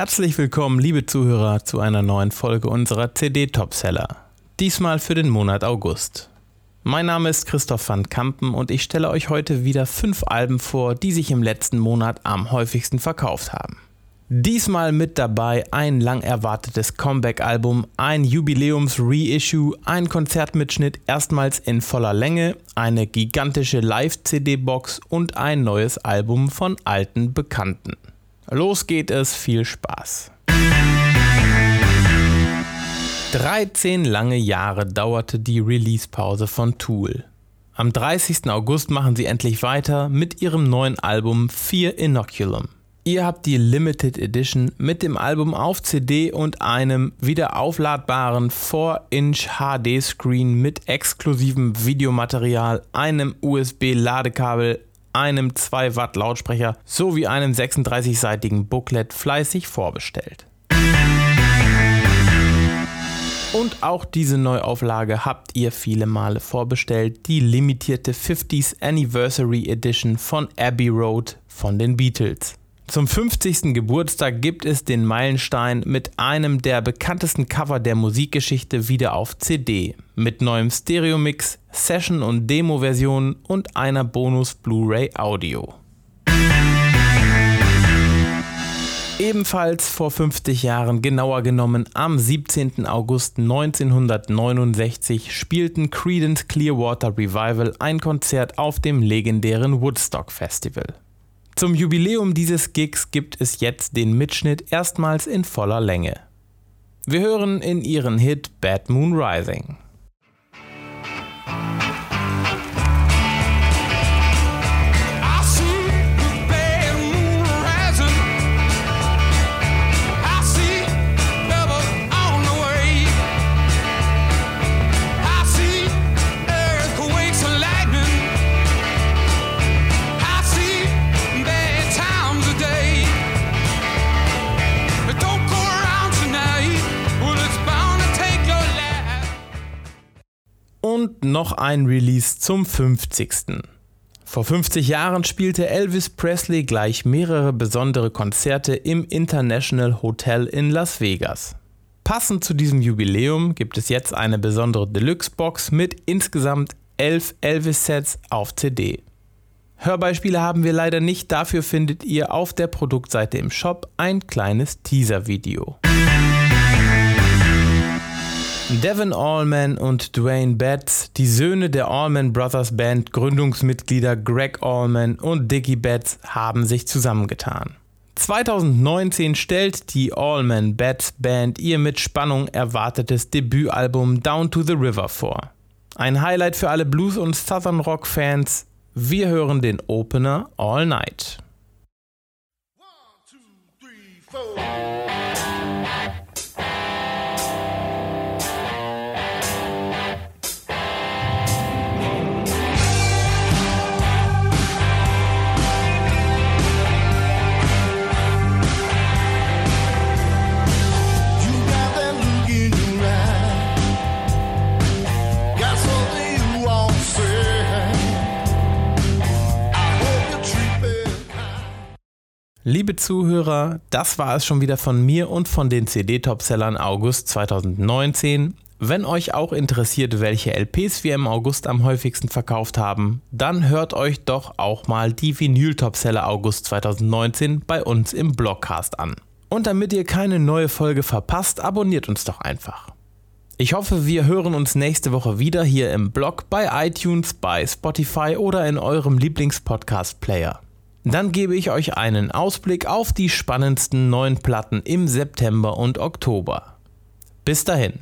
Herzlich willkommen, liebe Zuhörer, zu einer neuen Folge unserer CD Topseller. Diesmal für den Monat August. Mein Name ist Christoph van Kampen und ich stelle euch heute wieder fünf Alben vor, die sich im letzten Monat am häufigsten verkauft haben. Diesmal mit dabei ein lang erwartetes Comeback-Album, ein Jubiläums-Reissue, ein Konzertmitschnitt erstmals in voller Länge, eine gigantische Live-CD-Box und ein neues Album von alten Bekannten. Los geht es, viel Spaß. 13 lange Jahre dauerte die Release-Pause von Tool. Am 30. August machen sie endlich weiter mit ihrem neuen Album Fear Inoculum. Ihr habt die Limited Edition mit dem Album auf CD und einem wieder aufladbaren 4-Inch HD-Screen mit exklusivem Videomaterial, einem USB-Ladekabel, einem 2 Watt Lautsprecher sowie einem 36-seitigen Booklet fleißig vorbestellt. Und auch diese Neuauflage habt ihr viele Male vorbestellt, die limitierte 50th Anniversary Edition von Abbey Road von den Beatles. Zum 50. Geburtstag gibt es den Meilenstein mit einem der bekanntesten Cover der Musikgeschichte wieder auf CD, mit neuem Stereomix, Session- und Demo-Versionen und einer Bonus Blu-ray Audio. Ebenfalls vor 50 Jahren, genauer genommen am 17. August 1969, spielten Creedence Clearwater Revival ein Konzert auf dem legendären Woodstock Festival. Zum Jubiläum dieses Gigs gibt es jetzt den Mitschnitt erstmals in voller Länge. Wir hören in ihren Hit Bad Moon Rising. Und noch ein Release zum 50. Vor 50 Jahren spielte Elvis Presley gleich mehrere besondere Konzerte im International Hotel in Las Vegas. Passend zu diesem Jubiläum gibt es jetzt eine besondere Deluxe-Box mit insgesamt 11 Elvis-Sets auf CD. Hörbeispiele haben wir leider nicht, dafür findet ihr auf der Produktseite im Shop ein kleines Teaser-Video. Devin Allman und Dwayne Betts, die Söhne der Allman Brothers Band, Gründungsmitglieder Greg Allman und Dickie Betts, haben sich zusammengetan. 2019 stellt die Allman Betts Band ihr mit Spannung erwartetes Debütalbum Down to the River vor. Ein Highlight für alle Blues- und Southern Rock Fans. Wir hören den Opener All Night. One, two, three, Liebe Zuhörer, das war es schon wieder von mir und von den CD-Topsellern August 2019. Wenn euch auch interessiert, welche LPs wir im August am häufigsten verkauft haben, dann hört euch doch auch mal die Vinyl-Topseller August 2019 bei uns im Blogcast an. Und damit ihr keine neue Folge verpasst, abonniert uns doch einfach. Ich hoffe, wir hören uns nächste Woche wieder hier im Blog, bei iTunes, bei Spotify oder in eurem Lieblingspodcast-Player. Dann gebe ich euch einen Ausblick auf die spannendsten neuen Platten im September und Oktober. Bis dahin.